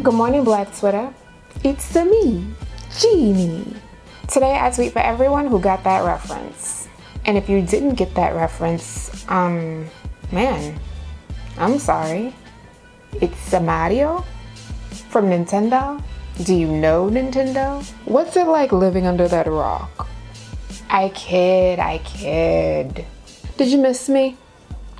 Good morning, Black Twitter. It's me, Jeannie. Today I tweet for everyone who got that reference. And if you didn't get that reference, um, man, I'm sorry. It's a Mario from Nintendo. Do you know Nintendo? What's it like living under that rock? I kid, I kid. Did you miss me?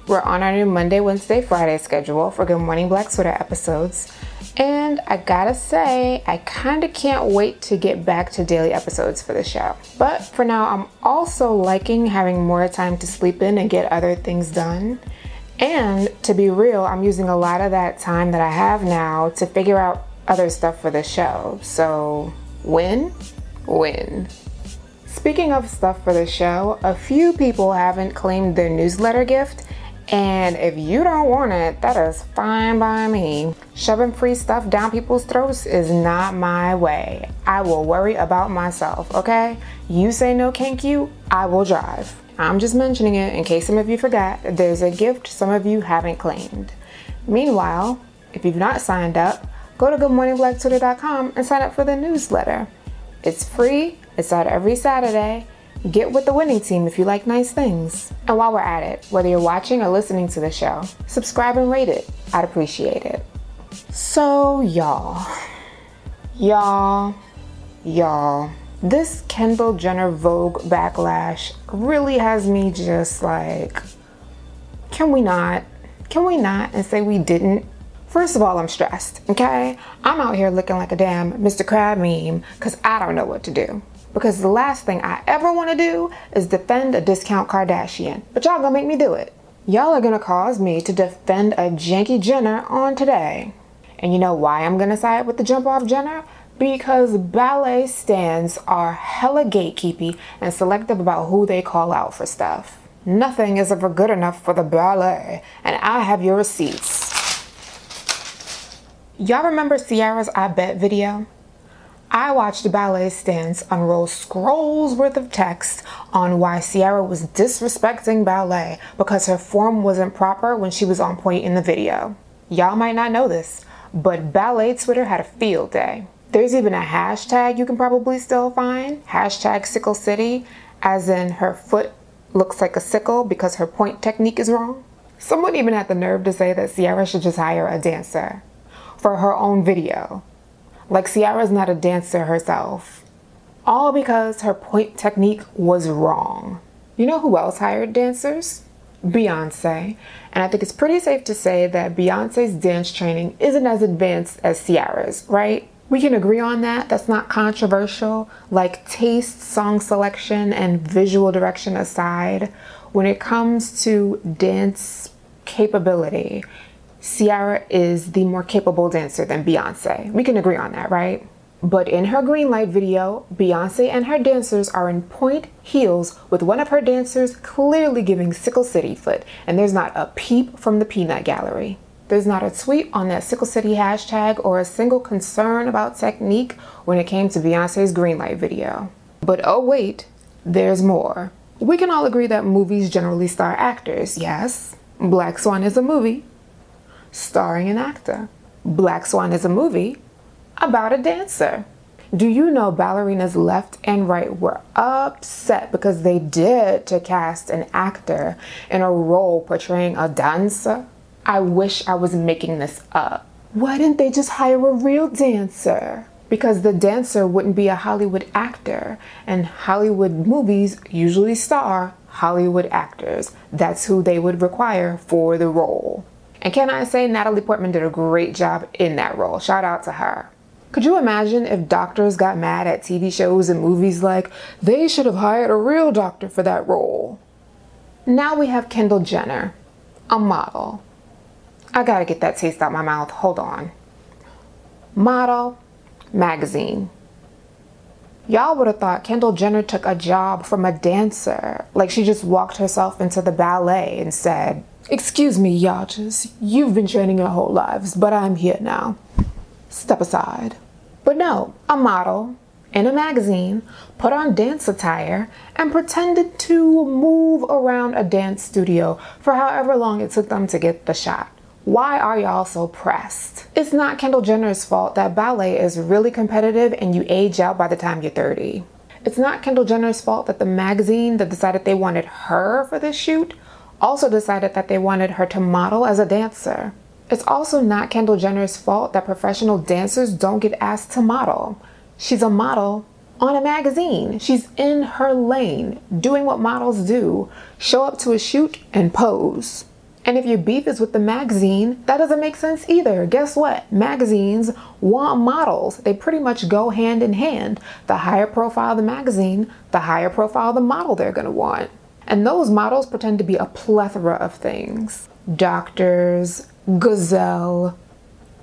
We're on our new Monday, Wednesday, Friday schedule for Good Morning Black Twitter episodes. And I gotta say, I kinda can't wait to get back to daily episodes for the show. But for now, I'm also liking having more time to sleep in and get other things done. And to be real, I'm using a lot of that time that I have now to figure out other stuff for the show. So, win? Win. Speaking of stuff for the show, a few people haven't claimed their newsletter gift, and if you don't want it, that is fine by me. Shoving free stuff down people's throats is not my way. I will worry about myself, okay? You say no, thank you, I will drive. I'm just mentioning it in case some of you forgot. There's a gift some of you haven't claimed. Meanwhile, if you've not signed up, go to goodmorningblacktwitter.com and sign up for the newsletter. It's free, it's out every Saturday Get with the winning team if you like nice things. And while we're at it, whether you're watching or listening to the show, subscribe and rate it. I'd appreciate it. So, y'all, y'all, y'all, this Kendall Jenner Vogue backlash really has me just like, can we not? Can we not and say we didn't? First of all, I'm stressed, okay? I'm out here looking like a damn Mr. Crab meme because I don't know what to do because the last thing I ever want to do is defend a discount Kardashian. But y'all gonna make me do it. Y'all are gonna cause me to defend a janky Jenner on today. And you know why I'm gonna side with the jump off Jenner? Because ballet stans are hella gatekeepy and selective about who they call out for stuff. Nothing is ever good enough for the ballet, and I have your receipts. Y'all remember Ciara's I Bet video? I watched Ballet Stans unroll scrolls worth of text on why Ciara was disrespecting ballet because her form wasn't proper when she was on point in the video. Y'all might not know this, but ballet Twitter had a field day. There's even a hashtag you can probably still find, hashtag sickle city, as in her foot looks like a sickle because her pointe technique is wrong. Someone even had the nerve to say that Ciara should just hire a dancer for her own video like Ciara's not a dancer herself. All because her pointe technique was wrong. You know who else hired dancers? Beyonce. And I think it's pretty safe to say that Beyonce's dance training isn't as advanced as Ciara's, right? We can agree on that. That's not controversial. Like taste, song selection, and visual direction aside, when it comes to dance capability, Ciara is the more capable dancer than Beyonce. We can agree on that, right? But in her green light video, Beyonce and her dancers are in point heels with one of her dancers clearly giving Sickle City foot, and there's not a peep from the peanut gallery. There's not a tweet on that Sickle City hashtag or a single concern about technique when it came to Beyonce's green light video. But oh wait, there's more. We can all agree that movies generally star actors, yes? Black Swan is a movie, starring an actor. Black Swan is a movie about a dancer. Do you know ballerinas left and right were upset because they dared to cast an actor in a role portraying a dancer? I wish I was making this up. Why didn't they just hire a real dancer? Because the dancer wouldn't be a Hollywood actor, and Hollywood movies usually star Hollywood actors. That's who they would require for the role. And can I say Natalie Portman did a great job in that role? Shout out to her. Could you imagine if doctors got mad at TV shows and movies like, they should have hired a real doctor for that role? Now we have Kendall Jenner, a model. I gotta get that taste out of my mouth. Hold on. Model, magazine. Y'all would have thought Kendall Jenner took a job from a dancer, like she just walked herself into the ballet and said, Excuse me, Yachts. You've been training your whole lives, but I'm here now. Step aside. But no, a model in a magazine put on dance attire and pretended to move around a dance studio for however long it took them to get the shot. Why are y'all so pressed? It's not Kendall Jenner's fault that ballet is really competitive and you age out by the time you're 30. It's not Kendall Jenner's fault that the magazine that decided they wanted her for this shoot also decided that they wanted her to model as a dancer. It's also not Kendall Jenner's fault that professional dancers don't get asked to model. She's a model on a magazine. She's in her lane, doing what models do show up to a shoot and pose. And if your beef is with the magazine, that doesn't make sense either. Guess what? Magazines want models. They pretty much go hand in hand. The higher profile the magazine, the higher profile the model they're gonna want. And those models pretend to be a plethora of things doctors, gazelle,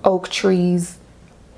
oak trees,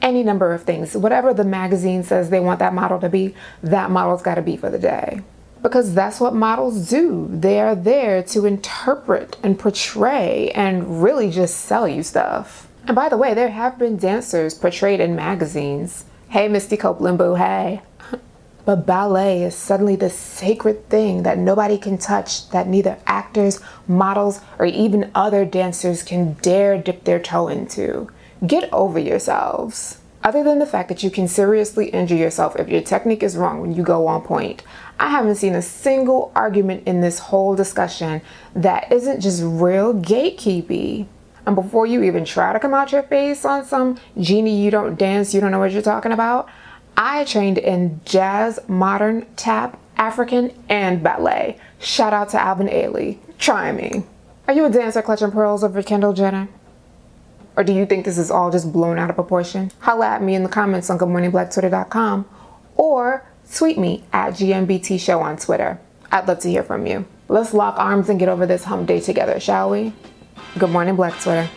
any number of things. Whatever the magazine says they want that model to be, that model's gotta be for the day because that's what models do. They're there to interpret and portray and really just sell you stuff. And by the way, there have been dancers portrayed in magazines. Hey, Misty Copeland Boo, hey. But ballet is suddenly the sacred thing that nobody can touch, that neither actors, models, or even other dancers can dare dip their toe into. Get over yourselves. Other than the fact that you can seriously injure yourself if your technique is wrong when you go on pointe, I haven't seen a single argument in this whole discussion that isn't just real gatekeepy. And before you even try to come out your face on some Jeannie, you don't dance, you don't know what you're talking about, I trained in jazz, modern, tap, African, and ballet. Shout out to Alvin Ailey. Try me. Are you a dancer clutching pearls over Kendall Jenner? Or do you think this is all just blown out of proportion? Holla at me in the comments on goodmorningblacktwitter.com or tweet me at GMBT Show on Twitter. I'd love to hear from you. Let's lock arms and get over this hump day together, shall we? Good morning, Black Twitter.